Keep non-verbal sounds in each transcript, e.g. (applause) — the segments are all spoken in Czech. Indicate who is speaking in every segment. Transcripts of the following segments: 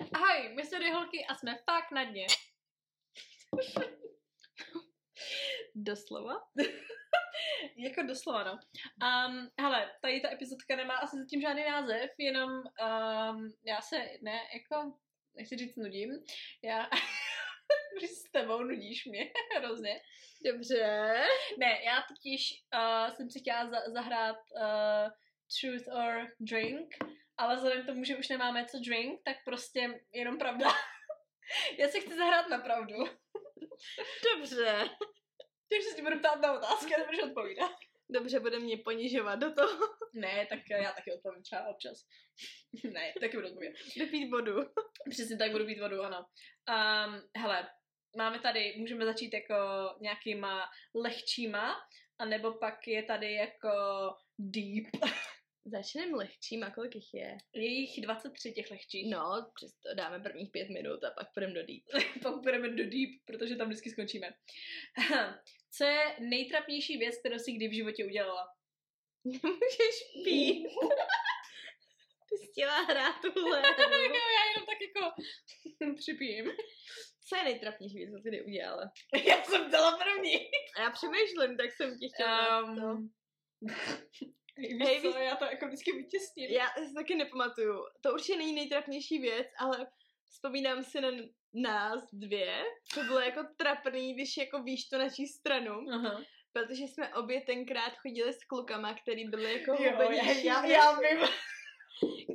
Speaker 1: Ahoj, my jsme dvě holky a jsme fakt na dně.
Speaker 2: Doslova? (laughs)
Speaker 1: jako doslova, no. Um, hele, tady ta epizodka nemá asi zatím žádný název, jenom um, já se, ne, jako, nechci říct nudím, já (laughs) s tebou nudíš mě (laughs) hrozně.
Speaker 2: Dobře.
Speaker 1: Ne, já totiž uh, jsem si chtěla za- zahrát uh, Truth or Drink, ale vzhledem k tomu, že už nemáme co drink, tak prostě jenom pravda. (laughs) já se chci zahrát na pravdu. (laughs)
Speaker 2: Dobře.
Speaker 1: Takže se ti budu ptát na otázky a nebudeš odpovídat.
Speaker 2: Dobře, bude mě ponižovat do toho.
Speaker 1: Ne, tak já taky odpovím třeba občas. (laughs) ne, taky budu odpovídat.
Speaker 2: Dopít vodu.
Speaker 1: Přesně tak budu pít vodu, ano. Um, hele, máme tady, můžeme začít jako nějakýma lehčíma, anebo pak je tady jako deep.
Speaker 2: Začneme lehčím, a kolik jich je?
Speaker 1: Je jich 23 těch lehčích.
Speaker 2: No, přesto dáme prvních pět minut a pak půjdeme do deep. (laughs)
Speaker 1: pak půjdeme do deep, protože tam vždycky skončíme. (laughs) Co je nejtrapnější věc, kterou jsi kdy v životě udělala?
Speaker 2: Nemůžeš pít. Ty jsi chtěla hrát tuhle. (laughs)
Speaker 1: jo, já jenom tak jako připijím.
Speaker 2: Co je nejtrapnější věc, co jsi kdy udělala?
Speaker 1: já jsem dala první.
Speaker 2: A já přemýšlím, tak jsem ti chtěla um,
Speaker 1: víš co, já to jako vždycky vytěsním.
Speaker 2: Já si taky nepamatuju. To určitě není nejtrapnější věc, ale vzpomínám si na nás dvě. To bylo jako trapný, když jako víš to naší stranu.
Speaker 1: Aha.
Speaker 2: Protože jsme obě tenkrát chodili s klukama, který byli jako
Speaker 1: Jo, já,
Speaker 2: hubenější,
Speaker 1: já, já vím.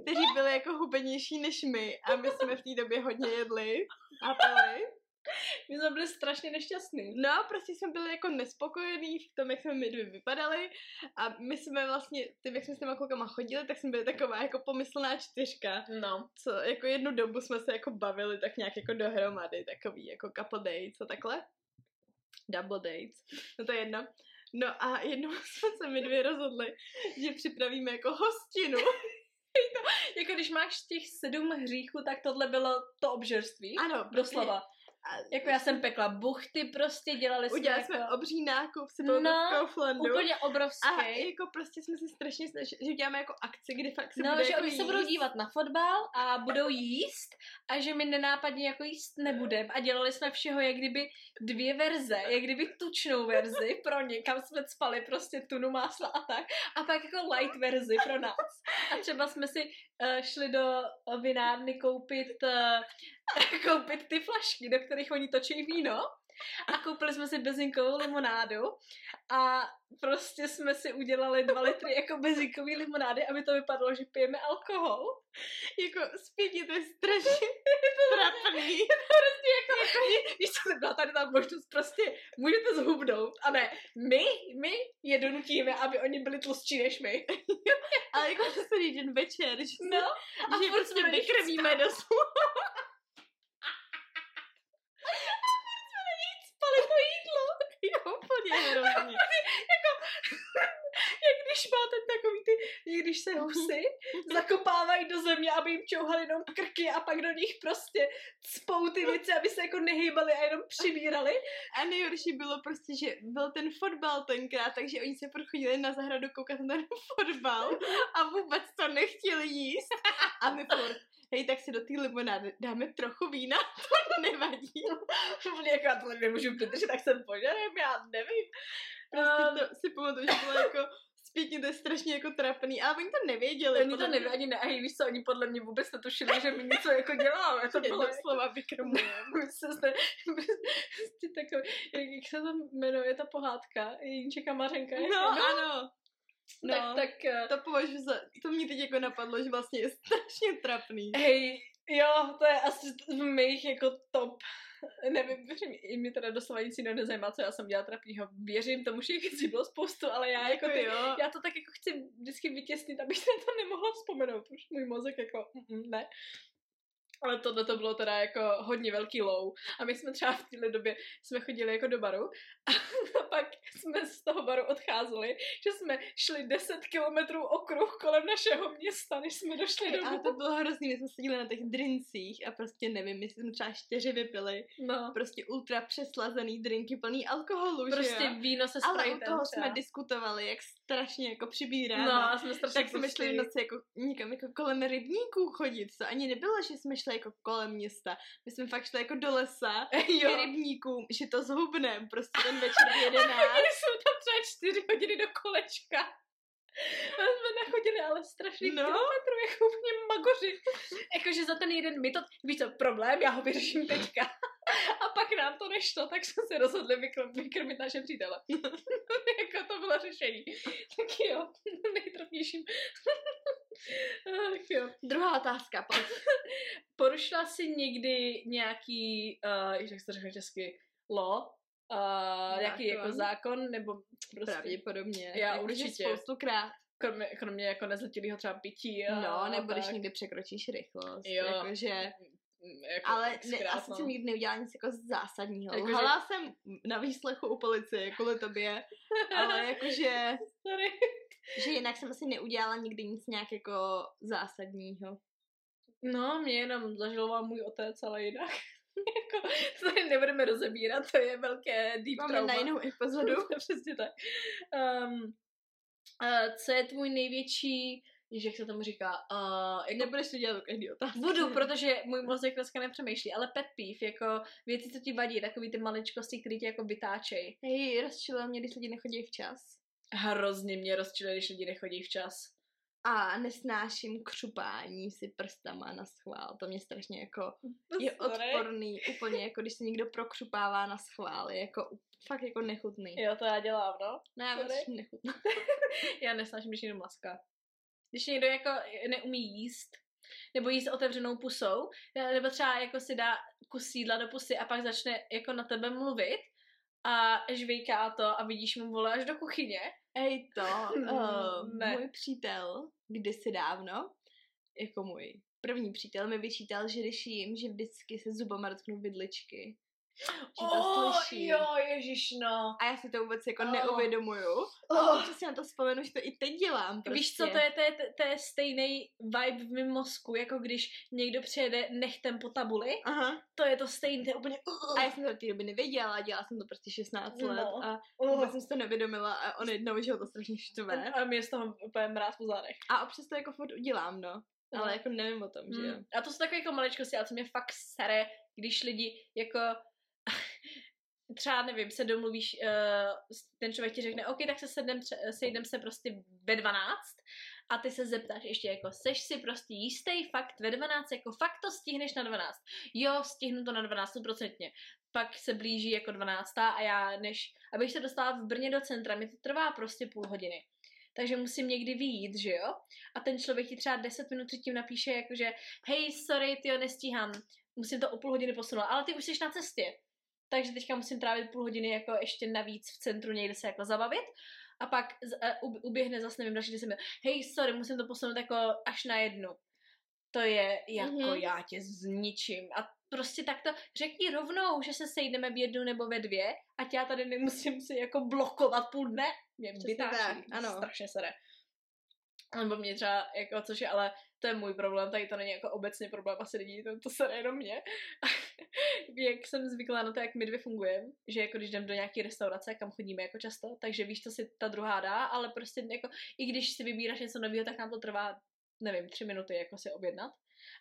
Speaker 2: kteří byli jako hubenější než my a my jsme v té době hodně jedli a pili. (laughs)
Speaker 1: My jsme byli strašně nešťastní.
Speaker 2: No, prostě jsme byli jako nespokojení v tom, jak jsme my dvě vypadali a my jsme vlastně, tím, jak jsme s těma klukama chodili, tak jsme byli taková jako pomyslná čtyřka.
Speaker 1: No.
Speaker 2: Co, jako jednu dobu jsme se jako bavili tak nějak jako dohromady, takový jako couple dates a takhle. Double dates, (laughs) no to je jedno. No a jednou (laughs) jsme se my dvě rozhodli, že připravíme jako hostinu.
Speaker 1: Jako když máš těch sedm hříchů, tak tohle bylo to obžerství.
Speaker 2: Ano,
Speaker 1: Doslova.
Speaker 2: A
Speaker 1: Jako já jsem pekla buchty, prostě dělali jsme
Speaker 2: udělali
Speaker 1: jako
Speaker 2: jsme obří nákup bylo
Speaker 1: No,
Speaker 2: v Kauflandu.
Speaker 1: úplně obrovský.
Speaker 2: A jako prostě jsme si strašně snažili, že uděláme jako akci, kdy fakt se
Speaker 1: No,
Speaker 2: bude
Speaker 1: že
Speaker 2: jako
Speaker 1: oni se budou
Speaker 2: jíst.
Speaker 1: dívat na fotbal a budou jíst a že my nenápadně jako jíst nebudeme a dělali jsme všeho, jak kdyby dvě verze, jak kdyby tučnou verzi pro ně, kam jsme spali prostě tunu másla a tak a pak jako light verzi pro nás. A třeba jsme si uh, šli do vinárny koupit, uh, (laughs) koupit ty flašky, do kterých oni točí víno a koupili jsme si bezinkovou limonádu a prostě jsme si udělali dva litry jako bezinkový limonády, aby to vypadalo, že pijeme alkohol.
Speaker 2: Jako zpětně to je strašně (laughs) trapný. (laughs)
Speaker 1: Prostě jako, víš co, byla tady ta možnost, prostě můžete zhubnout. A ne, my, my je donutíme, aby oni byli tlustší než my.
Speaker 2: Ale jako celý den večer, že,
Speaker 1: No, a
Speaker 2: že prostě
Speaker 1: jsme na spali to jídlo. (laughs)
Speaker 2: Jo, úplně hrozně. (laughs) (laughs)
Speaker 1: Jak když máte takový ty, když se husy zakopávají do země, aby jim čouhali jenom krky a pak do nich prostě cpou ty věci, aby se jako nehýbali a jenom přibírali.
Speaker 2: A nejhorší bylo prostě, že byl ten fotbal tenkrát, takže oni se prochodili na zahradu koukat na ten fotbal a vůbec to nechtěli jíst. A my furt, hej, tak si do té limonády dáme trochu vína, (laughs) to nevadí.
Speaker 1: Úplně jako já to nemůžu vydržet, tak jsem požadem, já nevím.
Speaker 2: Prostě
Speaker 1: Um,
Speaker 2: to si pamatuju, že bylo jako zpětně to je strašně jako trapný, ale oni to nevěděli.
Speaker 1: Oni to neví, ani ne, a víš co, oni podle mě vůbec netušili, že my něco jako děláme. To
Speaker 2: mě.
Speaker 1: bylo
Speaker 2: Jedno slova vykrmujeme. (laughs)
Speaker 1: Prostě takový, jak, jak se tam jmenuje ta pohádka, Jinčeka Mařenka.
Speaker 2: No,
Speaker 1: se-
Speaker 2: ano. No,
Speaker 1: tak, tak, eh,
Speaker 2: to považuji za, to mě teď jako napadlo, že vlastně je (laughs) strašně trapný.
Speaker 1: hej, jo, to je asi v mých jako top, nevím, věřím, i mi teda doslova nic jiného nezajímá, co já jsem dělala trapnýho. Věřím tomu, že jich bylo spoustu, ale já jako ty,
Speaker 2: jo.
Speaker 1: já to tak jako chci vždycky vytěsnit, abych se to nemohla vzpomenout, už můj mozek jako, mm, ne. Ale tohle to bylo teda jako hodně velký low. A my jsme třeba v téhle době jsme chodili jako do baru a (laughs) pak jsme z toho baru odcházeli, že jsme šli 10 kilometrů okruh kolem našeho města, než jsme došli
Speaker 2: A
Speaker 1: domů.
Speaker 2: to bylo hrozný, my jsme seděli na těch drincích a prostě nevím, my jsme třeba čtyři vypili.
Speaker 1: No.
Speaker 2: Prostě ultra přeslazený drinky plný alkoholu,
Speaker 1: Prostě
Speaker 2: že
Speaker 1: víno se
Speaker 2: Ale u toho
Speaker 1: třeba.
Speaker 2: jsme diskutovali, jak strašně jako přibíráme.
Speaker 1: No, a jsme strašně
Speaker 2: tak jsme šli v noci jako někam jako kolem rybníků chodit, co ani nebylo, že jsme šli šli jako kolem města. My jsme fakt šli jako do lesa, (laughs)
Speaker 1: Jo.
Speaker 2: k rybníkům, že to zhubnem, prostě ten večer v (laughs) jedenáct.
Speaker 1: Jsme tam třeba čtyři hodiny do kolečka. A jsme nachodili ale strašných
Speaker 2: No.
Speaker 1: kilometrů, jako úplně magoři. Jakože za ten jeden, my to, víš co, problém, já ho vyřeším teďka. A pak nám to nešlo, tak jsme se rozhodli vykr- vykrmit naše přítele. (laughs) jako to bylo řešení. Tak jo, (laughs) nejtrapnějším. (laughs) Ach jo.
Speaker 2: Druhá otázka.
Speaker 1: Porušila jsi někdy nějaký, uh, jak se to řekne česky, law? Uh, nějaký jako
Speaker 2: Zákon.
Speaker 1: nebo prostě...
Speaker 2: Pravděpodobně.
Speaker 1: Já
Speaker 2: Jakože
Speaker 1: určitě.
Speaker 2: Spoustukrát.
Speaker 1: Kromě, kromě jako nezletilého třeba pití. A,
Speaker 2: No, nebo
Speaker 1: a
Speaker 2: když
Speaker 1: tak.
Speaker 2: někdy překročíš rychlost.
Speaker 1: Jo.
Speaker 2: Jakože,
Speaker 1: Mm, Jako
Speaker 2: ale ne, asi
Speaker 1: no.
Speaker 2: jsem nikdy neudělala nic jako zásadního.
Speaker 1: Jakože-
Speaker 2: Lhala jsem na výslechu u policie kvůli tobě, ale (laughs) jakože,
Speaker 1: Sorry.
Speaker 2: že jinak jsem asi neudělala nikdy nic nějak jako zásadního.
Speaker 1: No, mě jenom zažiloval můj otec, ale jinak. (laughs) jako, to tady nebudeme rozebírat, to je velké deep
Speaker 2: Máme
Speaker 1: trauma.
Speaker 2: na jinou epizodu.
Speaker 1: Přesně tak. Um, uh, co je tvůj největší, jež, jak se tomu říká, uh, jako
Speaker 2: Nebudeš to dělat u každý otázky.
Speaker 1: Budu, protože můj mozek dneska nepřemýšlí, ale pet peeve, jako věci, co ti vadí, takový ty maličkosti, které tě jako vytáčej.
Speaker 2: Hej, rozčilo mě, když lidi nechodí včas.
Speaker 1: Hrozně mě rozčiluje, když lidi nechodí včas.
Speaker 2: A nesnáším křupání si prstama na schvál. To mě strašně jako je odporný. Úplně jako když se někdo prokřupává na schvál. Je jako fakt jako nechutný.
Speaker 1: Jo, to já dělám, no.
Speaker 2: No já
Speaker 1: sorry.
Speaker 2: nechutná. (laughs)
Speaker 1: Já nesnáším, když někdo mlaská. Když někdo jako neumí jíst, nebo jíst otevřenou pusou, nebo třeba jako si dá kus jídla do pusy a pak začne jako na tebe mluvit a žvejká to a vidíš mu vole až do kuchyně.
Speaker 2: Ej to, uh, (laughs)
Speaker 1: Ne.
Speaker 2: můj přítel kdysi dávno, jako můj první přítel mi vyčítal, že když jím, že vždycky se zubama dotknu vidličky. Že to slyší.
Speaker 1: jo, ježiš, no.
Speaker 2: A já si to vůbec jako
Speaker 1: Oh.
Speaker 2: neuvědomuju.
Speaker 1: Oh.
Speaker 2: A občas si na to vzpomenu, že to i teď dělám. Prostě.
Speaker 1: Víš co, to je, to, je, to je stejný vibe v mém mozku, jako když někdo přijede nechtem po tabuli,
Speaker 2: Aha.
Speaker 1: to je to stejný, to je úplně...
Speaker 2: A já jsem to od té doby nevěděla, dělala jsem to prostě 16 let
Speaker 1: No.
Speaker 2: a
Speaker 1: Uh,
Speaker 2: vůbec jsem si to nevědomila a on jednou, že ho to strašně štve.
Speaker 1: a mě z toho úplně mráz po zádech.
Speaker 2: A občas to jako furt udělám, no. Ale
Speaker 1: No.
Speaker 2: jako nevím o tom, že jo.
Speaker 1: Mm. A to jsou takové jako maličkosti, ale co mě fakt sere, když lidi jako třeba, nevím, se domluvíš, uh, ten člověk ti řekne, OK, tak se sednem, sejdem se prostě ve 12 a ty se zeptáš ještě jako, seš si prostě jistý fakt ve 12, jako fakt to stihneš na 12. Jo, stihnu to na 12, procentně. Pak se blíží jako 12 a já, než, abych se dostala v Brně do centra, mi to trvá prostě půl hodiny. Takže musím někdy vyjít, že jo? A ten člověk ti třeba 10 minut předtím napíše, jakože hej, sorry, ty nestíhám, musím to o půl hodiny posunout, ale ty už jsi na cestě. Takže teďka musím trávit půl hodiny jako ještě navíc v centru někde se jako zabavit. A pak z, uh, uběhne zase, nevím, další 10 minut. Hej, sorry, musím to posunout jako až na jednu. To je jako
Speaker 2: Mhm.
Speaker 1: mm-hmm. já tě zničím. A prostě takto řekni rovnou, že se sejdeme v jednu nebo ve dvě, ať já tady nemusím si jako blokovat půl dne. Mě vytáčí,
Speaker 2: tak, ano.
Speaker 1: strašně sere. Nebo mě třeba, jako, což je, ale to je můj problém, tady to není jako obecně problém asi lidí, to, to se jenom mě. (laughs) jak jsem zvyklá na to, jak my dvě fungujeme, že jako když jdem do nějaké restaurace, kam chodíme jako často, takže víš, co si ta druhá dá, ale prostě jako, i když si vybíráš něco nového, tak nám to trvá, nevím, tři minuty jako si objednat.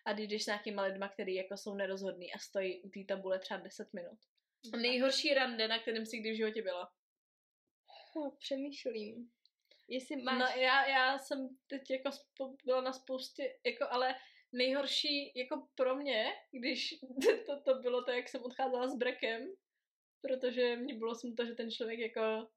Speaker 1: A když jdeš s nějakýma lidma, který jako jsou nerozhodný a stojí u té tabule třeba 10 minut. Nejhorší rande, na kterém si kdy v životě byla.
Speaker 2: No, přemýšlím. Jestli máš...
Speaker 1: No já, já jsem teď jako spo- byla na spoustě, jako ale nejhorší jako pro mě, když (laughs) to, to bylo to, jak jsem odcházela s Brekem, protože mě bylo smutno, že ten člověk jako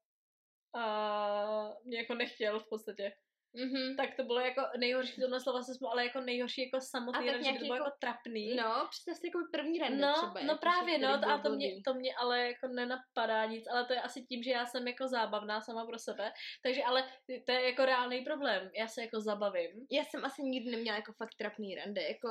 Speaker 1: a mě jako nechtěl v podstatě.
Speaker 2: Mhm.
Speaker 1: Tak to bylo jako nejhorší, tohle slova se ale jako nejhorší jako samotný že to bylo jako,
Speaker 2: jako-
Speaker 1: trapný.
Speaker 2: No, představ si jako první rande
Speaker 1: No,
Speaker 2: třeba.
Speaker 1: no právě, no, a to mě, to mě ale jako nenapadá nic, ale to je asi tím, že já jsem jako zábavná sama pro sebe, takže ale to je jako reálný problém, já se jako zabavím.
Speaker 2: Já jsem asi nikdy neměla jako fakt trapný rande, jako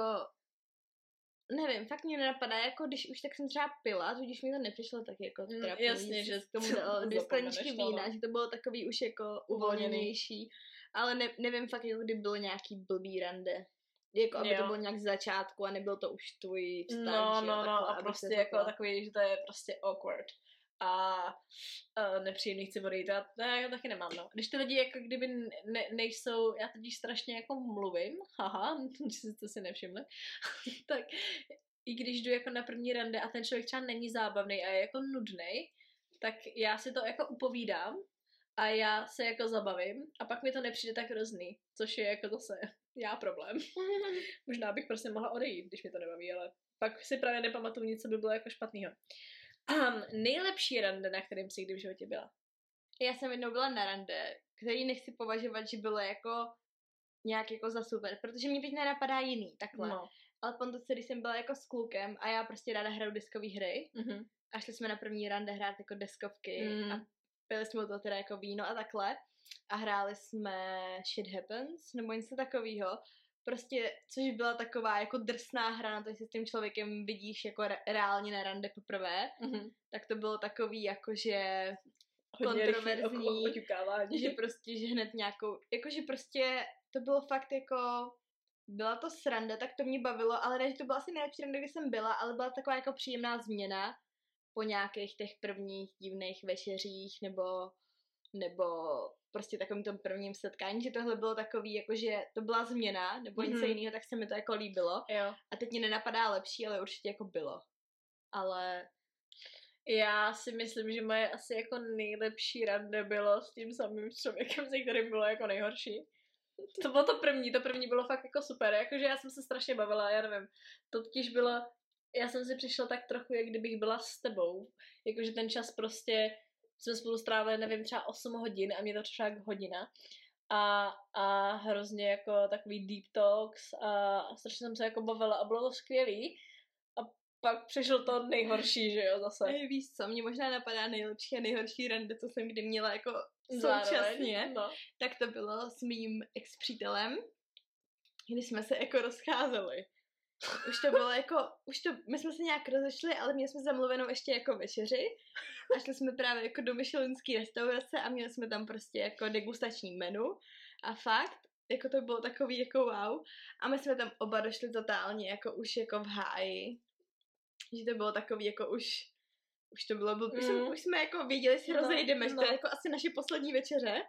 Speaker 2: nevím, fakt mě nenapadá, jako když už tak jsem třeba pila, tudíž mi to nepřišlo tak jako
Speaker 1: Mm,
Speaker 2: trapný.
Speaker 1: jasně, že
Speaker 2: tomu dvě skleničky vína, že to bylo takový už jako uvolněnější, ale ne, nevím fakt, jako kdy bylo nějaký blbý rande. Jako, aby
Speaker 1: Jo.
Speaker 2: to bylo nějak z začátku a nebyl to už tvůj vztah,
Speaker 1: No,
Speaker 2: že
Speaker 1: no, no, a prostě jako
Speaker 2: řeklo.
Speaker 1: takový, že to je prostě awkward. a uh, nepříjemný chci odejít. A to já taky nemám, no. Když ty lidi jako kdyby ne, nejsou, já totiž strašně jako mluvím, (laughs) haha, to si nevšimli, (laughs) tak i když jdu jako na první rande a ten člověk třeba není zábavný a je jako nudný, tak já si to jako upovídám a já se jako zabavím a pak mi to nepřijde tak hrozný, což je jako zase já problém. (laughs) Možná bych prostě mohla odejít, když mi to nebaví, ale pak si právě nepamatuju nic, co by bylo jako špatného. Um, nejlepší rande, na kterém jsi kdy v životě byla?
Speaker 2: Já jsem jednou byla na rande, který nechci považovat, že bylo jako nějak jako za super, protože mě teď nenapadá jiný, takhle. No. Ale pamatuju když jsem byla jako s klukem a já prostě ráda hraju deskové hry mm-hmm. a šli jsme na první rande hrát jako deskovky mm. a pili jsme to teda jako víno a takhle a hráli jsme Shit Happens nebo něco takového. Prostě, což byla taková jako drsná hra na to, jestli s tím člověkem vidíš jako re- reálně na rande poprvé, mm-hmm. tak to bylo takový jako, že kontroverzní, že prostě, že hned nějakou, jakože prostě to bylo fakt jako, byla to sranda, tak to mě bavilo, ale ne, že to byla asi nejlepší randa, kde jsem byla, ale byla taková jako příjemná změna po nějakých těch prvních divných večeřích nebo nebo prostě takovým tom prvním setkání, že tohle bylo takový, jako že to byla změna, nebo mm-hmm. něco jiného, tak se mi to jako líbilo.
Speaker 1: Jo.
Speaker 2: A teď mě nenapadá lepší, ale určitě jako bylo. Ale
Speaker 1: já si myslím, že moje asi jako nejlepší rande bylo s tím samým člověkem, se kterým bylo jako nejhorší. To bylo to první, to první bylo fakt jako super, jakože já jsem se strašně bavila, já nevím, to totiž bylo, já jsem si přišla tak trochu, jak kdybych byla s tebou, jakože ten čas prostě jsme spolu strávili, nevím, třeba 8 hodin a mě to přišla jak hodina. A, a hrozně jako takový deep talks a, a strašně jsem se jako bavila a bylo to skvělý. A pak přišlo to nejhorší, že jo, zase.
Speaker 2: Ej, víš co, mě možná napadá nejlepší a nejhorší rande, co jsem kdy měla jako současně. no. Tak to bylo s mým ex-přítelem, kdy jsme se jako rozcházeli. Už to bylo jako, už to, my jsme se nějak rozešli, ale měli jsme zamluvenou ještě jako večeři a šli jsme právě jako do Michelinské restaurace a měli jsme tam prostě jako degustační menu a fakt, jako to bylo takový jako wow a my jsme tam oba došli totálně jako už jako v háji, že to bylo takový jako už už to bylo, byl, mm. už, jsme, už jsme jako věděli, že se no, rozejdeme, no. že to je jako asi naše poslední večeře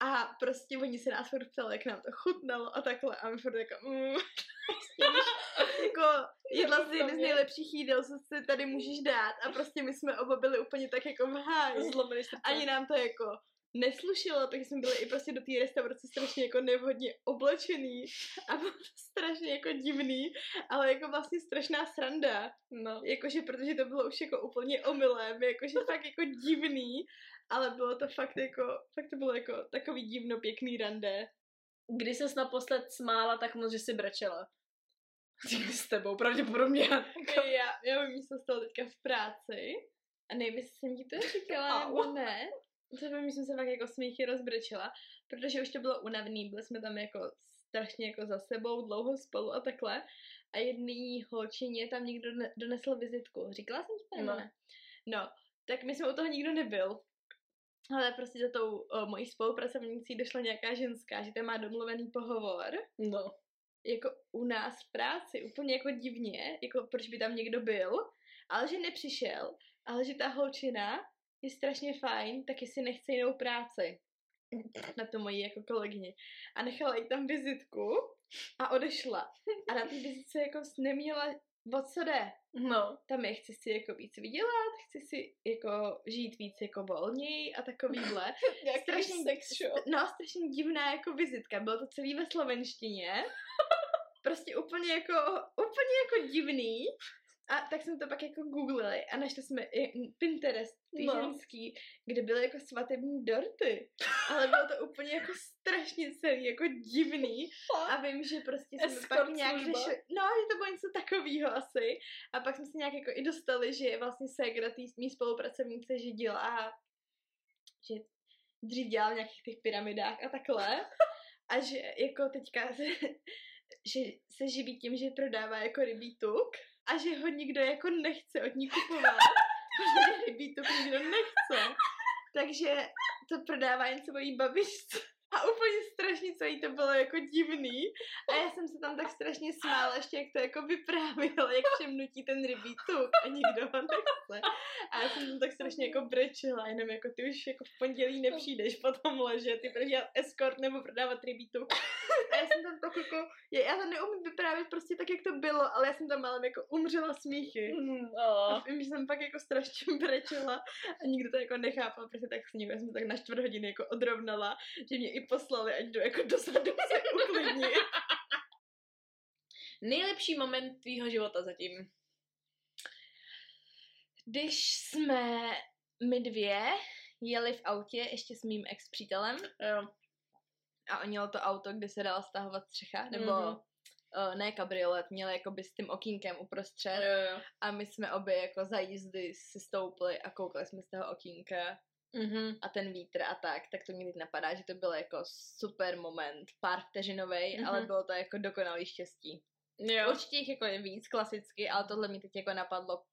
Speaker 2: a prostě oni se nás furt ptali, jak nám to chutnalo a takhle. A my furt jako, mm, jako jedla z jedny z nejlepších jídel, co si tady můžeš dát. A prostě my jsme oba byli úplně tak jako v háji. Ani nám to jako neslušilo, takže jsme byli i prostě do té restaurace strašně jako nevhodně oblečený a bylo to strašně jako divný, ale jako vlastně strašná sranda. No. Jakože, protože to bylo už jako úplně omylem, jakože fakt jako divný ale bylo to fakt jako, fakt to bylo jako takový divno pěkný rande.
Speaker 1: Kdy ses naposled smála tak moc, že si brečela? (laughs) S tebou, pravděpodobně.
Speaker 2: Jako... (laughs) Já, já vím, že jsem stala teďka v práci a nevím, jestli jsem ti to říkala (laughs) nebo ne. To vím, že jsem se fakt jako smíchy rozbrečela, protože už to bylo unavný, byli jsme tam jako strašně jako za sebou, dlouho spolu a takhle. A jedný holčině tam někdo donesl vizitku. Říkala jsem ti to no. ne? No, tak my jsme u toho nikdo nebyl, ale prostě za tou o, mojí spolupracovnící došla nějaká ženská, že tam má domluvený pohovor.
Speaker 1: No.
Speaker 2: Jako u nás v práci, úplně jako divně, jako proč by tam někdo byl, ale že nepřišel, ale že ta holčina je strašně fajn, tak si nechce jinou práci na to moji jako kolegyně. A nechala jí tam vizitku a odešla. A na té vizitce jako neměla o co jde.
Speaker 1: No.
Speaker 2: Tam je, chci si jako víc vydělat, chci si jako žít víc jako volněji a takovýhle. (laughs)
Speaker 1: strašně, sex show.
Speaker 2: No, strašně divná jako vizitka. Bylo to celý ve slovenštině. (laughs) prostě úplně jako, úplně jako divný. A tak jsme to pak jako googlili a našli jsme i Pinterest, ty no. ženský, kde byly jako svatební dorty. Ale bylo to úplně jako strašně celý, jako divný. A vím, že prostě jsme Escort pak nějak řešili, no, že to bylo něco takového asi. A pak jsme se nějak jako i dostali, že vlastně Segra, tý mý spolupracovnice, že dělá, že dřív dělal v nějakých těch pyramidách a takhle. A že jako teďka se, že se živí tím, že prodává jako rybí tuk a že ho nikdo jako nechce od ní kupovat, (laughs) protože tuk nikdo nechce. Takže to prodává jen svojí babičce. A úplně strašně celý to bylo jako divný. A já jsem se tam tak strašně smála, ještě jak to jako vyprávěla, jak všem nutí ten rybí tuk a nikdo ho nechce. A já jsem tam tak strašně jako brečela, jenom jako ty už jako v pondělí nepřijdeš po tomhle, že ty budeš dělat escort nebo prodávat rybí tuk. A já jsem tam tak jako, já, já to neumím vyprávět prostě tak, jak to bylo, ale já jsem tam malem jako umřela smíchy.
Speaker 1: Mm,
Speaker 2: A
Speaker 1: oh.
Speaker 2: vím, že jsem pak jako strašně brečela a nikdo to jako nechápal, prostě tak s ním, já jsem tak na čtvrt hodiny jako odrovnala, že mě i poslali, ať jdu jako do sadu se uklidnit. (laughs)
Speaker 1: Nejlepší moment tvýho života zatím.
Speaker 2: Když jsme my dvě jeli v autě ještě s mým ex-přítelem
Speaker 1: Jo.
Speaker 2: a on měl to auto, kde se dala stahovat střecha, nebo
Speaker 1: Mhm.
Speaker 2: mm-hmm. uh, ne kabriolet, měl jakoby s tím okýnkem uprostřed
Speaker 1: Jo, jo.
Speaker 2: a my jsme obě jako za jízdy si stoupli a koukali jsme z toho okýnka
Speaker 1: Mhm.
Speaker 2: a ten vítr a tak, tak to mě teď napadá, že to byl jako super moment, pár vteřinovej,
Speaker 1: Mhm.
Speaker 2: mm-hmm. ale bylo to jako dokonalý štěstí.
Speaker 1: Jo.
Speaker 2: Určitě jich jako je víc klasicky, ale tohle mi teď jako napadlo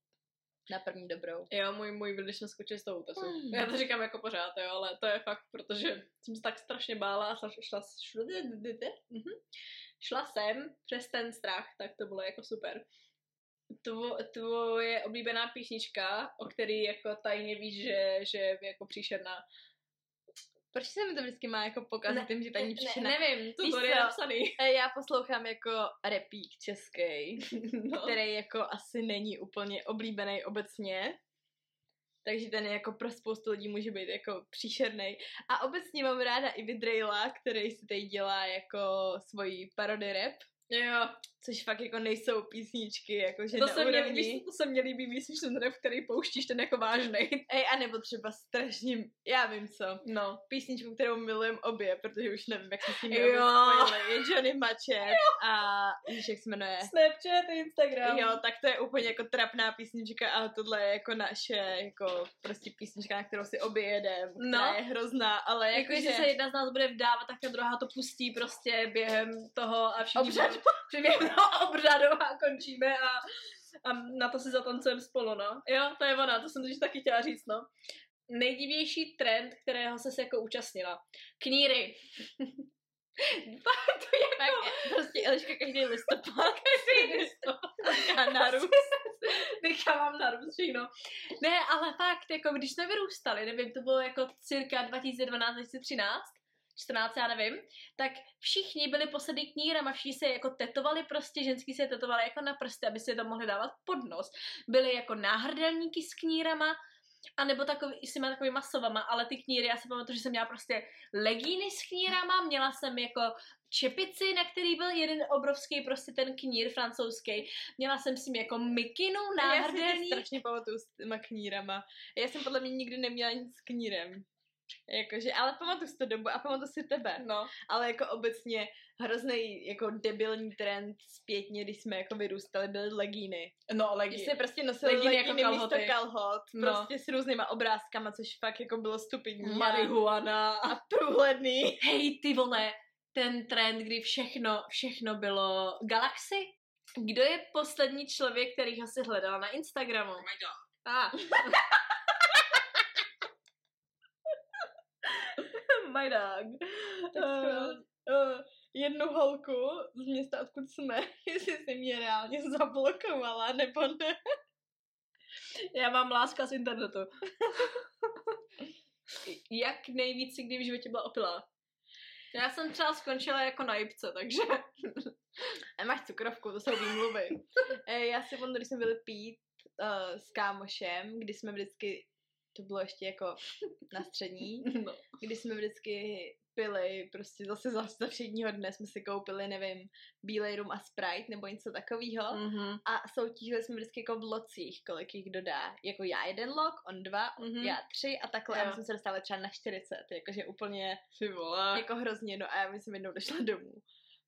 Speaker 2: na první dobrou.
Speaker 1: Jo, můj, můj když jsme skočili z toho útesu.
Speaker 2: Hmm.
Speaker 1: Já to říkám jako pořád, jo, ale to je fakt, protože jsem se tak strašně bála a šla, šla, šla, mhm. šla jsem přes ten strach, tak to bylo jako super. Tvo, tvoje oblíbená písnička, o který jako tajně víš, že, že je jako příšerná.
Speaker 2: Proč se mi to vždycky má jako pokazit tím, že paní
Speaker 1: ne, nevím, to tady je napsaný.
Speaker 2: E, Já poslouchám jako repík český, (laughs)
Speaker 1: No.
Speaker 2: který jako asi není úplně oblíbený obecně. Takže ten jako pro spoustu lidí může být jako příšerný. A obecně mám ráda i Vidrejla, který si tady dělá jako svoji parody rap,
Speaker 1: Jo,
Speaker 2: což fakt jako nejsou písničky, jakože
Speaker 1: to
Speaker 2: na
Speaker 1: se, mě, víš, to se mě líbí víc, než ten rap, který pouštíš, ten jako vážnej.
Speaker 2: Ej, a nebo třeba strašně, já vím co,
Speaker 1: No.
Speaker 2: písničku, kterou milujem obě, protože už nevím, jak se s spojili, je Johnny Machet a víš, jak se jmenuje?
Speaker 1: Snapchat, Instagram.
Speaker 2: Jo, tak to je úplně jako trapná písnička a tohle je jako naše, jako prostě písnička, na kterou si obě jedem,
Speaker 1: No.
Speaker 2: je hrozná, ale
Speaker 1: Jako,
Speaker 2: jako,
Speaker 1: jestli se jedna z nás bude vdávat, tak ta druhá to pustí prostě během toho a všichni během (laughs) a končíme a, a na to si zatancujeme spolu, no. Jo, to je ona, to jsem totiž taky chtěla říct, no. Nejdivější trend, kterého se jako účastnila. Kníry. (laughs) to je
Speaker 2: tak, prostě Eliška každý listopad (laughs)
Speaker 1: každý listopad.
Speaker 2: a narůst.
Speaker 1: Nechávám na všechno. Ne, ale fakt, jako když jsme vyrůstali, nevím, to bylo jako cirka 2012-2013, 14, já nevím, tak všichni byli posedlí knírama, všichni se jako tetovali prostě, ženský se tetovali jako na prsty, aby si je to mohli dávat pod nos. Byly jako náhrdelníky s knírama, a nebo takový, s těma takovými masovama, ale ty kníry, já si pamatuju, že jsem měla prostě legíny s knírama, měla jsem jako čepici, na který byl jeden obrovský prostě ten knír francouzský. Měla jsem s ním jako mikinu
Speaker 2: Já si strašně pamatuju s těma knírama. Já jsem podle mě nikdy neměla nic s knírem. Jakože, ale pamatuju si to dobu a pamatuju si tebe.
Speaker 1: No.
Speaker 2: Ale jako obecně hrozný jako debilní trend zpětně, když jsme jako vyrůstali, byly legíny.
Speaker 1: No,
Speaker 2: Když
Speaker 1: legíny.
Speaker 2: jsme prostě nosili
Speaker 1: Legíny
Speaker 2: legíny,
Speaker 1: jako
Speaker 2: místo kalhot,
Speaker 1: No.
Speaker 2: prostě s různýma obrázkama, což fakt jako bylo stupidní. (laughs)
Speaker 1: Marihuana.
Speaker 2: A průhledný.
Speaker 1: Hej, ty vole, ten trend, kdy všechno, všechno bylo Galaxy. Kdo je poslední člověk, který ho si hledala na Instagramu? Oh my god. Ah. (laughs) my dog.
Speaker 2: Uh, uh, jednu holku z města, odkud jsme, (laughs) jestli si mě reálně zablokovala, nebo ne.
Speaker 1: Já mám láska z internetu. Jak nejvíc si kdy v životě byla opilá? Já jsem třeba skončila jako na jibce, takže...
Speaker 2: A máš cukrovku, to jsou výmluvy. (laughs) Eh, Já si pamatuju, když jsme byli pít uh, s kámošem, kdy jsme vždycky, to bylo ještě jako na střední, (laughs)
Speaker 1: No.
Speaker 2: kdy jsme vždycky pili, prostě zase za, za všedního dne jsme si koupili, nevím, bílej rum a Sprite nebo něco takového.
Speaker 1: Mm-hmm.
Speaker 2: A soutěžili jsme vždycky jako v locích, kolik jich dodá. Jako já jeden lok, on dva,
Speaker 1: Mhm.
Speaker 2: já tři a takhle.
Speaker 1: Jo.
Speaker 2: A my jsme se dostali třeba na 40, jakože úplně
Speaker 1: Ty vole.
Speaker 2: jako hrozně, no a já jsem jednou došla domů.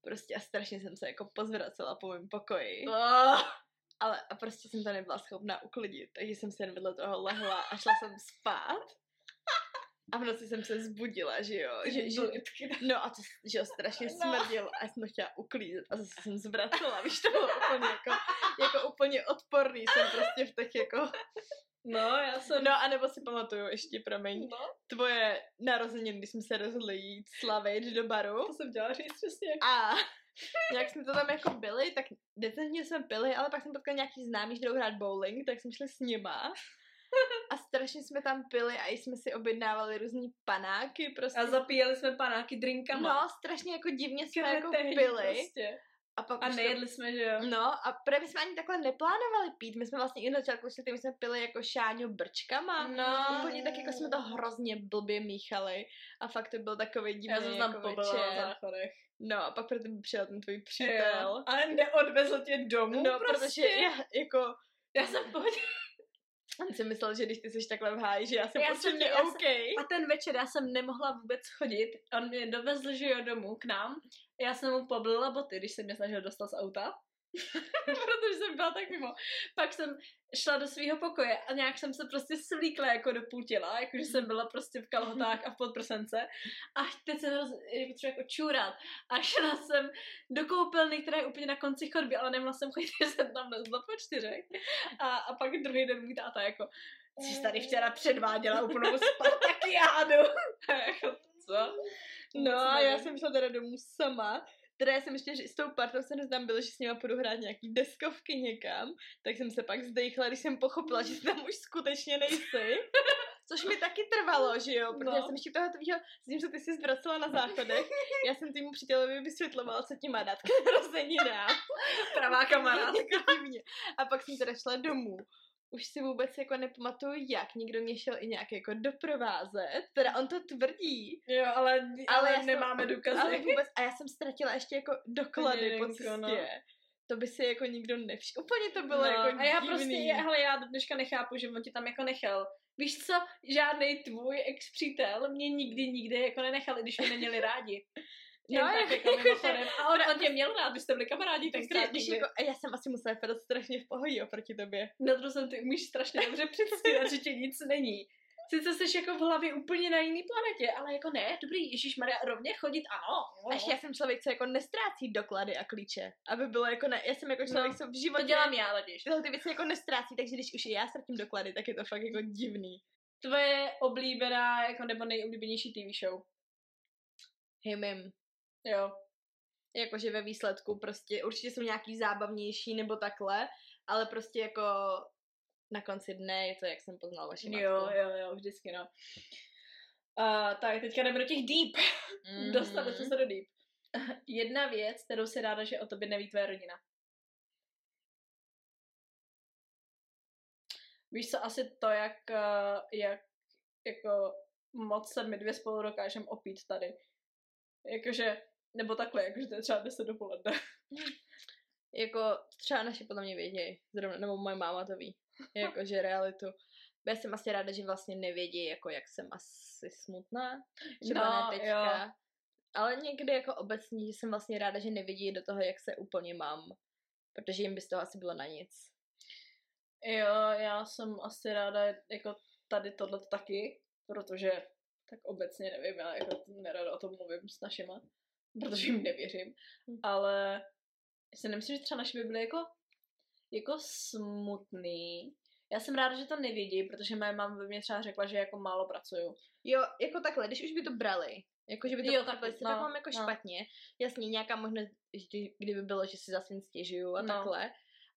Speaker 2: Prostě a strašně jsem se jako pozvracela po mém pokoji.
Speaker 1: Ah.
Speaker 2: Ale a prostě jsem to nebyla schopná uklidit, takže jsem se jen vedle toho lehla a šla jsem spát. A v noci jsem se zbudila, že jo, že, že, no a to, že jo, strašně
Speaker 1: No.
Speaker 2: smrdělo a jsem to chtěla uklízet a zase jsem zvracela, víš, to bylo úplně jako, jako úplně odporný, jsem prostě v těch jako
Speaker 1: No, já jsem...
Speaker 2: No, anebo si pamatuju ještě, promiň,
Speaker 1: no
Speaker 2: tvoje narozeniny, když jsme se rozhodli jít slavit do baru.
Speaker 1: to jsem chtěla říct přesně.
Speaker 2: A (laughs) jak jsme to tam jako byli, tak decentně jsme pili, ale pak jsem potkala nějaký známý, že jdou hrát bowling, tak jsme šli s nima. A strašně jsme tam pili a i jsme si objednávali různý panáky prostě.
Speaker 1: A zapíjeli jsme panáky drinkama.
Speaker 2: No, strašně jako divně jsme jako
Speaker 1: Kreténi
Speaker 2: pili.
Speaker 1: Prostě.
Speaker 2: A, pak
Speaker 1: A
Speaker 2: už to-
Speaker 1: nejedli jsme, že jo?
Speaker 2: No a právě jsme ani takhle neplánovali pít. My jsme vlastně i na začátku šli, my jsme pili jako šáňo brčkama.
Speaker 1: No.
Speaker 2: Úplně tak jako jsme to hrozně blbě míchali. A fakt to byl takový divný
Speaker 1: Já jsem tam
Speaker 2: jako večer.
Speaker 1: záchodech.
Speaker 2: No a pak proto přišel ten tvůj přítel.
Speaker 1: Jo. Ale neodvezl tě domů
Speaker 2: No,
Speaker 1: prostě.
Speaker 2: protože já, jako,
Speaker 1: Já jsem pohodě.
Speaker 2: on si myslel, že když ty jsi takhle v háji, že já jsem
Speaker 1: Já
Speaker 2: já
Speaker 1: jsem- já jsem-
Speaker 2: OK.
Speaker 1: A ten večer já jsem nemohla vůbec chodit. On mě dovezl, že jo, domů k nám. Já jsem mu poblila boty, když se mě snažil dostat z auta. (laughs) Protože jsem byla tak mimo. Pak jsem šla do svého pokoje a nějak jsem se prostě svlíkla jako do půl těla, jakože jsem byla prostě v kalhotách a v podprsence. A teď jsem roz, potřeba jako čůrat. A šla jsem do koupelny, která je úplně na konci chodby, ale nemohla jsem chodit, (laughs) že jsem tam lezla po čtyřech. A, a pak druhý den můj táta jako, jsi tady včera předváděla úplnou Spartakiádu. (laughs) A jako, co?
Speaker 2: No a já jsem šla teda domů sama. Teda já jsem ještě že s tou partou se neznám bylo, že s nima půjdu hrát nějaký deskovky někam, tak jsem se pak zdejchla, když jsem pochopila, že tam už skutečně nejsi. (laughs) Což mi taky trvalo, že jo, protože
Speaker 1: No.
Speaker 2: já jsem ještě toho tvýho, s tím, co ty jsi zvracela na záchodech, (laughs) já jsem týmu přítelovi vysvětlovala, co ti má dát k (laughs) narozeninám.
Speaker 1: Pravá kamarádka.
Speaker 2: A pak jsem teda šla domů. Už si vůbec jako nepamatuju jak, někdo mě šel i nějak jako doprovázet, teda on to tvrdí,
Speaker 1: Jo, ale, ale,
Speaker 2: Ale
Speaker 1: ale
Speaker 2: jsem-
Speaker 1: nemáme důkazy.
Speaker 2: ale vůbec, a já jsem ztratila ještě jako doklady po cestě.
Speaker 1: no.
Speaker 2: To by si jako nikdo nevšiml. Úplně to bylo
Speaker 1: no,
Speaker 2: jako
Speaker 1: a já
Speaker 2: divný.
Speaker 1: prostě, hele, já do dneška nechápu, že on ti tam jako nechal. Víš co, žádný tvůj ex-přítel mě nikdy, nikdy jako nenechal, i když mě neměli rádi. (laughs)
Speaker 2: No,
Speaker 1: No, tak
Speaker 2: jako-
Speaker 1: mimochodem. (laughs) A on, on tě měl rád, vy jste byli kamarádi tenkrát
Speaker 2: když jako, a já jsem asi musela vypadat strašně v pohodě oproti tobě.
Speaker 1: Na druhou jsem ty umíš strašně dobře předstírat, že ti nic není. Sice jsi jako v hlavě úplně na jiný planetě, ale jako ne, dobrý, Ježíš Maria, rovně chodit, ano.
Speaker 2: A ještě já jsem člověk, co jako nestrácí doklady a klíče. Aby bylo jako ne, já jsem jako člověk,
Speaker 1: No,
Speaker 2: co v životě
Speaker 1: To dělám já totiž.
Speaker 2: tyhle ty věci jako nestrácí, takže když už i já ztratím doklady, tak je to fakt jako divný.
Speaker 1: Tvoje oblíbená, jako nebo nejoblíbenější TV show.
Speaker 2: Hej, mim.
Speaker 1: Jo.
Speaker 2: Jakože ve výsledku prostě určitě jsou nějaký zábavnější nebo takhle, ale prostě jako na konci dne je to, jak jsem poznal vaši matku.
Speaker 1: Jo, jo, jo, vždycky, no. Uh, tak, teďka jdeme do těch deep.
Speaker 2: Mhm.
Speaker 1: Mm-hmm. Dostali jsme se do deep. (laughs) Jedna věc, kterou si ráda, že o tobě neví tvoje rodina. Víš co, asi to, jak, uh, jak jako moc se my dvě spolu dokážeme opít tady. Jakože, nebo takhle, jakože to je třeba 10 dopoledne. (laughs)
Speaker 2: Jako třeba naši podle mě vědějí, zrovna, nebo moje máma to ví, (laughs) jakože realitu. Já jsem asi ráda, že vlastně nevědí, jako jak jsem asi smutná, třeba
Speaker 1: No,
Speaker 2: ne teďka. Ale někdy jako obecně, že jsem vlastně ráda, že nevidí do toho, jak se úplně mám. Protože jim by z toho asi bylo na nic.
Speaker 1: Jo, já jsem asi ráda jako tady tohle taky, protože tak obecně nevím, já jako nerada o tom mluvím s našima, protože jim nevěřím,
Speaker 2: Hm.
Speaker 1: ale si nemyslím, že třeba naši by byly jako, jako smutný. Já jsem ráda, že to nevědí, protože moje máma by mě třeba řekla, že jako málo pracuju.
Speaker 2: Jo, jako takhle, když už by to brali, jako že by to
Speaker 1: Jo, takhle,
Speaker 2: takhle,
Speaker 1: no,
Speaker 2: tak mám jako
Speaker 1: no.
Speaker 2: špatně. Jasně, nějaká možnost, kdyby bylo, že si zase stěžuju a
Speaker 1: No.
Speaker 2: takhle.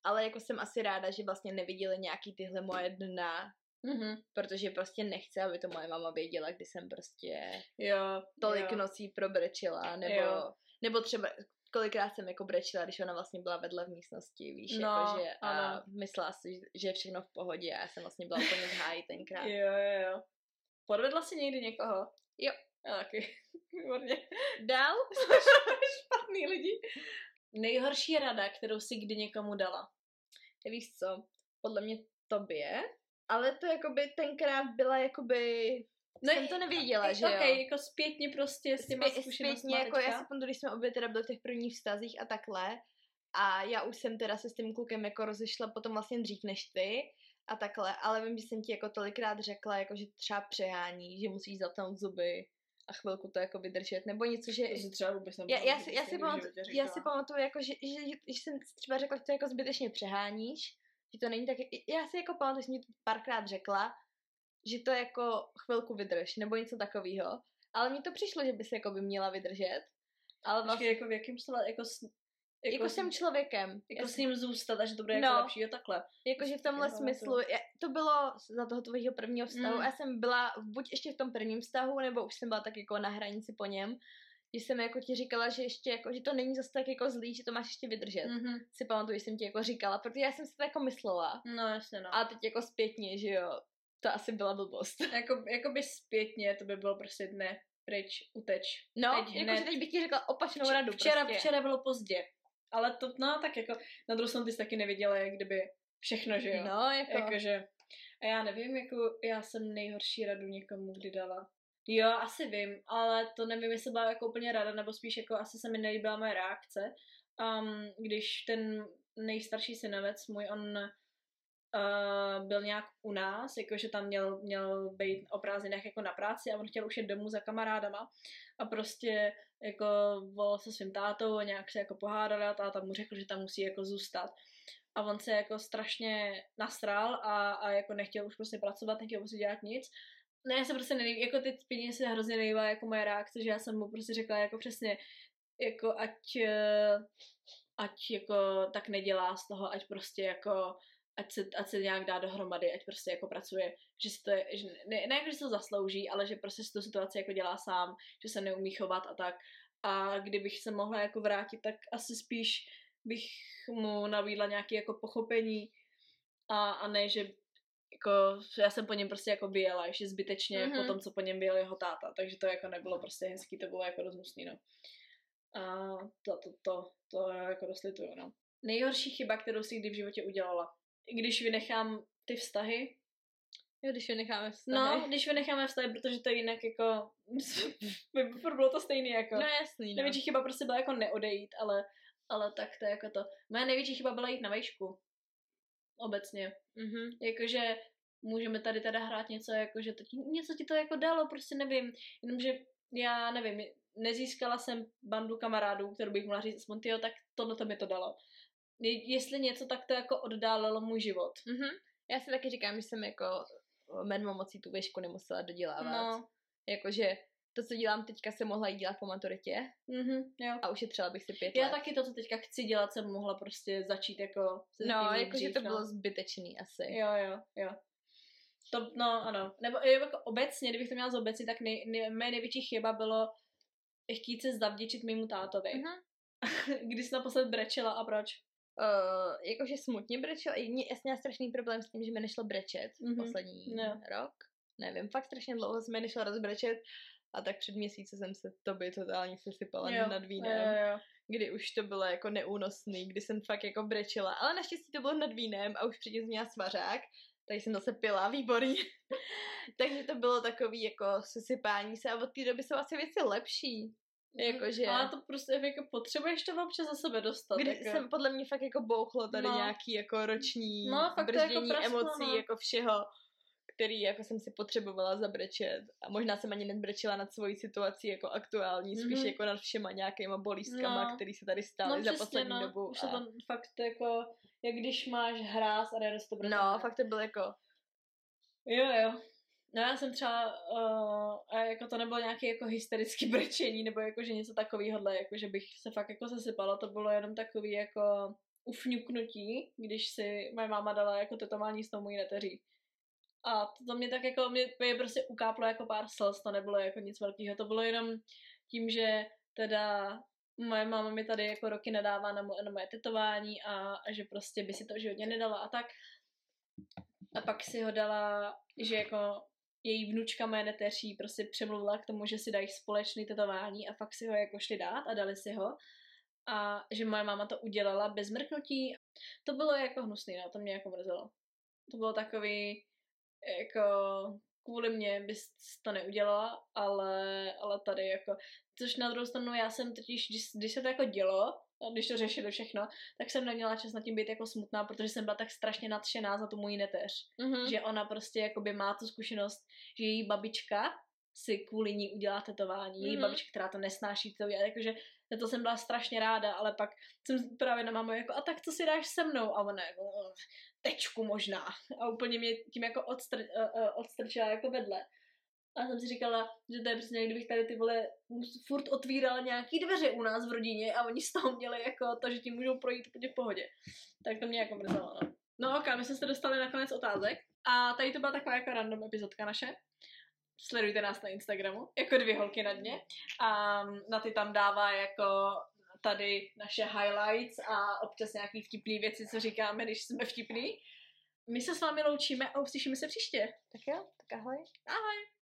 Speaker 2: Ale jako jsem asi ráda, že vlastně neviděli nějaký tyhle moje dna,
Speaker 1: Mhm.
Speaker 2: protože prostě nechce, aby to moje mama věděla, kdy jsem prostě
Speaker 1: Jo,
Speaker 2: tolik
Speaker 1: jo.
Speaker 2: nocí probrečila, nebo,
Speaker 1: Jo.
Speaker 2: nebo třeba kolikrát jsem jako brečila, když ona vlastně byla vedle v místnosti, víš,
Speaker 1: No,
Speaker 2: jakože a
Speaker 1: ano.
Speaker 2: myslela si, že je všechno v pohodě a já jsem vlastně byla úplně v háji tenkrát.
Speaker 1: Jo, jo, jo. Podvedla jsi někdy někoho?
Speaker 2: Jo.
Speaker 1: Já taky. (laughs) Výborně.
Speaker 2: Dál? (laughs)
Speaker 1: Špatný lidi. Nejhorší rada, kterou si kdy někomu dala.
Speaker 2: Víš co, podle mě tobě, ale to jakoby tenkrát byla jakoby, no, jsem to nevěděla, že jo.
Speaker 1: okay, jako zpětně prostě s těma
Speaker 2: Zpě- zpětně, jako já si pamatuju, když jsme obě teda byli v těch prvních vztazích a takhle, a já už jsem teda se s tím klukem jako rozešla potom vlastně dřív než ty a takhle, ale vím, že jsem ti jako tolikrát řekla, jako že třeba přehání, že musíš zatnout zuby a chvilku to jako vydržet, nebo něco, že...
Speaker 1: To si třeba vůbec
Speaker 2: Já, já,
Speaker 1: že
Speaker 2: si, já, si pamatuju, já si pamatuju, jako, že, že, že, že jsem třeba řekla, že to jako zbytečně přeháníš, že to není tak, já si jako pamatuju, že jsi mi to párkrát řekla, že to jako chvilku vydrž, nebo něco takového. Ale mně to přišlo, že by se jako by měla vydržet. Ale
Speaker 1: Vlastně... jako v jakém slova, jako, s,
Speaker 2: jako, jako s tím člověkem.
Speaker 1: jako
Speaker 2: Já
Speaker 1: s ním zůstat a že to bude jako
Speaker 2: No.
Speaker 1: lepší, jo takhle.
Speaker 2: Jakože v tomhle
Speaker 1: Taky
Speaker 2: smyslu, já, to bylo za toho tvého prvního vztahu,
Speaker 1: mm.
Speaker 2: já jsem byla buď ještě v tom prvním vztahu, nebo už jsem byla tak jako na hranici po něm, že jsem jako ti říkala, že ještě jako, že to není zase tak jako zlý, že to máš ještě vydržet. Mm.
Speaker 1: Mhm.
Speaker 2: Si pamatuju, že jsem ti jako říkala, protože já jsem si to jako myslela.
Speaker 1: No jasně no.
Speaker 2: A teď jako zpětně, že jo, to asi byla blbost. (laughs)
Speaker 1: Jako, jako by zpětně to by bylo prostě ne, pryč, uteč.
Speaker 2: No,
Speaker 1: Teď
Speaker 2: jakože
Speaker 1: hned.
Speaker 2: teď bych ti řekla opačnou
Speaker 1: Vč-
Speaker 2: radu
Speaker 1: Včera,
Speaker 2: prostě.
Speaker 1: včera bylo pozdě. Ale to, no tak jako, na druhou stranu ty jsi taky neviděla, jak kdyby všechno, že jo.
Speaker 2: No, jako,
Speaker 1: Jakože, a já nevím, jako já jsem nejhorší radu někomu kdy dala. Jo, asi vím, ale to nevím, jestli byla jako úplně rada, nebo spíš jako asi se mi nelíbila moje reakce. Um, když ten nejstarší synovec můj, on uh, byl nějak u nás, jakože tam měl, měl být o prázdninách jako na práci a on chtěl už jít domů za kamarádama a prostě jako volal se svým tátou a nějak se jako pohádali a táta mu řekl, že tam musí jako zůstat. A on se jako strašně nasral a, a jako nechtěl už prostě pracovat, nechtěl prostě dělat nic. Ne, já se prostě nelíbí, jako teď zpětně se hrozně nelíbila jako moje reakce, že já jsem mu prostě řekla jako přesně, jako ať, eh, ať jako tak nedělá z toho, ať prostě jako ať se, ať se nějak dá dohromady, ať prostě jako pracuje, že si to že ne, ne jako, že se to zaslouží, ale že prostě si tu situaci jako dělá sám, že se neumí chovat a tak. A kdybych se mohla jako vrátit, tak asi spíš bych mu nabídla nějaké jako pochopení a, a ne, že jako, já jsem po něm prostě jako bijela, ještě zbytečně mm-hmm. po
Speaker 2: Mhm.
Speaker 1: tom, co po něm byl jeho táta, takže to jako nebylo prostě hezký, to bylo jako dost hnusný, no. A to, to, to, to jako dost lituju, no. Nejhorší chyba, kterou si kdy v životě udělala. Když vynechám ty vztahy,
Speaker 2: jo, když je necháme vztahy.
Speaker 1: no, když vynecháme vztahy, protože to jinak jako, (laughs) bylo to stejný jako.
Speaker 2: no jasný, no.
Speaker 1: Největší chyba prostě byla jako neodejít, ale, ale tak to je jako to. Moje největší chyba byla jít na vejšku. Obecně.
Speaker 2: Mhm.
Speaker 1: Jakože můžeme tady teda hrát něco, jakože teď něco ti to jako dalo, prostě nevím. Jenomže já nevím, nezískala jsem bandu kamarádů, kterou bych mohla říct, aspoň tyjo, tak tohle to mi to dalo. Je- Jestli něco, tak to jako oddálilo můj život.
Speaker 2: Mhm. Já si taky říkám, že jsem jako medmo mocí tu věšku nemusela dodělávat.
Speaker 1: No,
Speaker 2: Jakože to, co dělám teďka, se mohla i dělat po maturitě
Speaker 1: mhm, jo.
Speaker 2: a ušetřila bych si pět
Speaker 1: Já
Speaker 2: let.
Speaker 1: taky to, co teďka chci dělat, jsem mohla prostě začít jako se
Speaker 2: No, jakože to
Speaker 1: no.
Speaker 2: bylo zbytečný asi.
Speaker 1: Jo, jo, jo. To, no, ano. Nebo jako obecně, kdybych to měla zobecnit, tak nej, nej, mé největší chyba bylo chtít se zavděčit mému tátovi.
Speaker 2: Mhm. (laughs)
Speaker 1: Když jsi naposled brečela a proč?
Speaker 2: Uh, jakože smutně brečel, i mě, já jsem měla strašný problém s tím, že mi nešlo brečet
Speaker 1: Mhm.
Speaker 2: poslední
Speaker 1: No.
Speaker 2: rok. Nevím, fakt strašně dlouho se mi nešlo rozbrečet a tak před měsícem jsem se tobě totálně sesypala
Speaker 1: Jo,
Speaker 2: nad vínem,
Speaker 1: Jo, jo.
Speaker 2: kdy už to bylo jako neúnosný, kdy jsem fakt jako brečela, ale naštěstí to bylo nad vínem a už předtím jsem měla svařák, takže jsem zase pila, výborně. (laughs) takže to bylo takový jako sesypání se a od té doby jsou asi věci lepší. Jakože...
Speaker 1: Ale to prostě jako potřebuješ to občas za sebe dostat.
Speaker 2: Kdy
Speaker 1: jako.
Speaker 2: jsem podle mě fakt jako bouchlo tady
Speaker 1: No.
Speaker 2: nějaký jako roční
Speaker 1: No, fakt jako
Speaker 2: brzdění
Speaker 1: prasklo,
Speaker 2: emocí,
Speaker 1: no.
Speaker 2: jako všeho, který jako jsem si potřebovala zabrečet. A možná jsem ani nebrečela nad svojí situací jako aktuální, spíš
Speaker 1: Mhm.
Speaker 2: jako nad všema nějakýma bolístkama,
Speaker 1: No.
Speaker 2: který se tady stály za poslední
Speaker 1: no.
Speaker 2: dobu.
Speaker 1: Už
Speaker 2: A...
Speaker 1: to fakt jako, jak když máš hráz a nedost to
Speaker 2: No, fakt to bylo jako,
Speaker 1: Jo, jo. No já jsem třeba, uh, a jako to nebylo nějaké jako hysterické (laughs) brečení, nebo jako, že něco takového, jako, že bych se fakt jako zasypala, to bylo jenom takový jako ufňuknutí, když si moje máma dala jako tetování s tou mojí neteří. A to, to mě tak jako, mě, mě prostě ukáplo jako pár slz, to nebylo jako nic velkého, to bylo jenom tím, že teda moje máma mi tady jako roky nedává na, mo- na moje tetování a, a že prostě by si to v životě nedala a tak. A pak si ho dala, že jako její vnučka moje neteří prostě přemluvila k tomu, že si dají společný tetování a fakt si ho jako šli dát a dali si ho. A že moje máma to udělala bez mrknutí. To bylo jako hnusný, no, to mě jako mrzelo. To bylo takový, jako kvůli mě bys to neudělala, ale, ale tady jako, což na druhou stranu já jsem totiž, když, když se to jako dělo, a když to řešili všechno, tak jsem neměla čas nad tím být jako smutná, protože jsem byla tak strašně nadšená za tu moji neteř
Speaker 2: mhm.
Speaker 1: že ona prostě jakoby má tu zkušenost, že její babička si kvůli ní udělá tetování, mm-hmm.
Speaker 2: Mhm.
Speaker 1: babička, která to nesnáší to udělat, jakože na to jsem byla strašně ráda, ale pak jsem právě na mamu jako, a tak co si dáš se mnou? A ona jako, "No, tečku možná. A úplně mě tím jako odstr, uh, uh, odstrčila jako vedle. A jsem si říkala, že to je přesně, kdybych tady ty vole furt otvírala nějaký dveře u nás v rodině a oni z toho měli jako to, že ti můžou projít úplně v pohodě. Tak to mě jako mrzelo, no. No ok, my jsme se dostali na konec otázek. A tady to byla taková jako random epizodka naše. Sledujte nás na Instagramu, jako dvě holky na dně. A na ty tam dává jako tady naše highlights a občas nějaký vtipný věci, co říkáme, když jsme vtipný. My se s vámi loučíme a uslyšíme se příště.
Speaker 2: Tak jo, tak ahoj.
Speaker 1: Ahoj!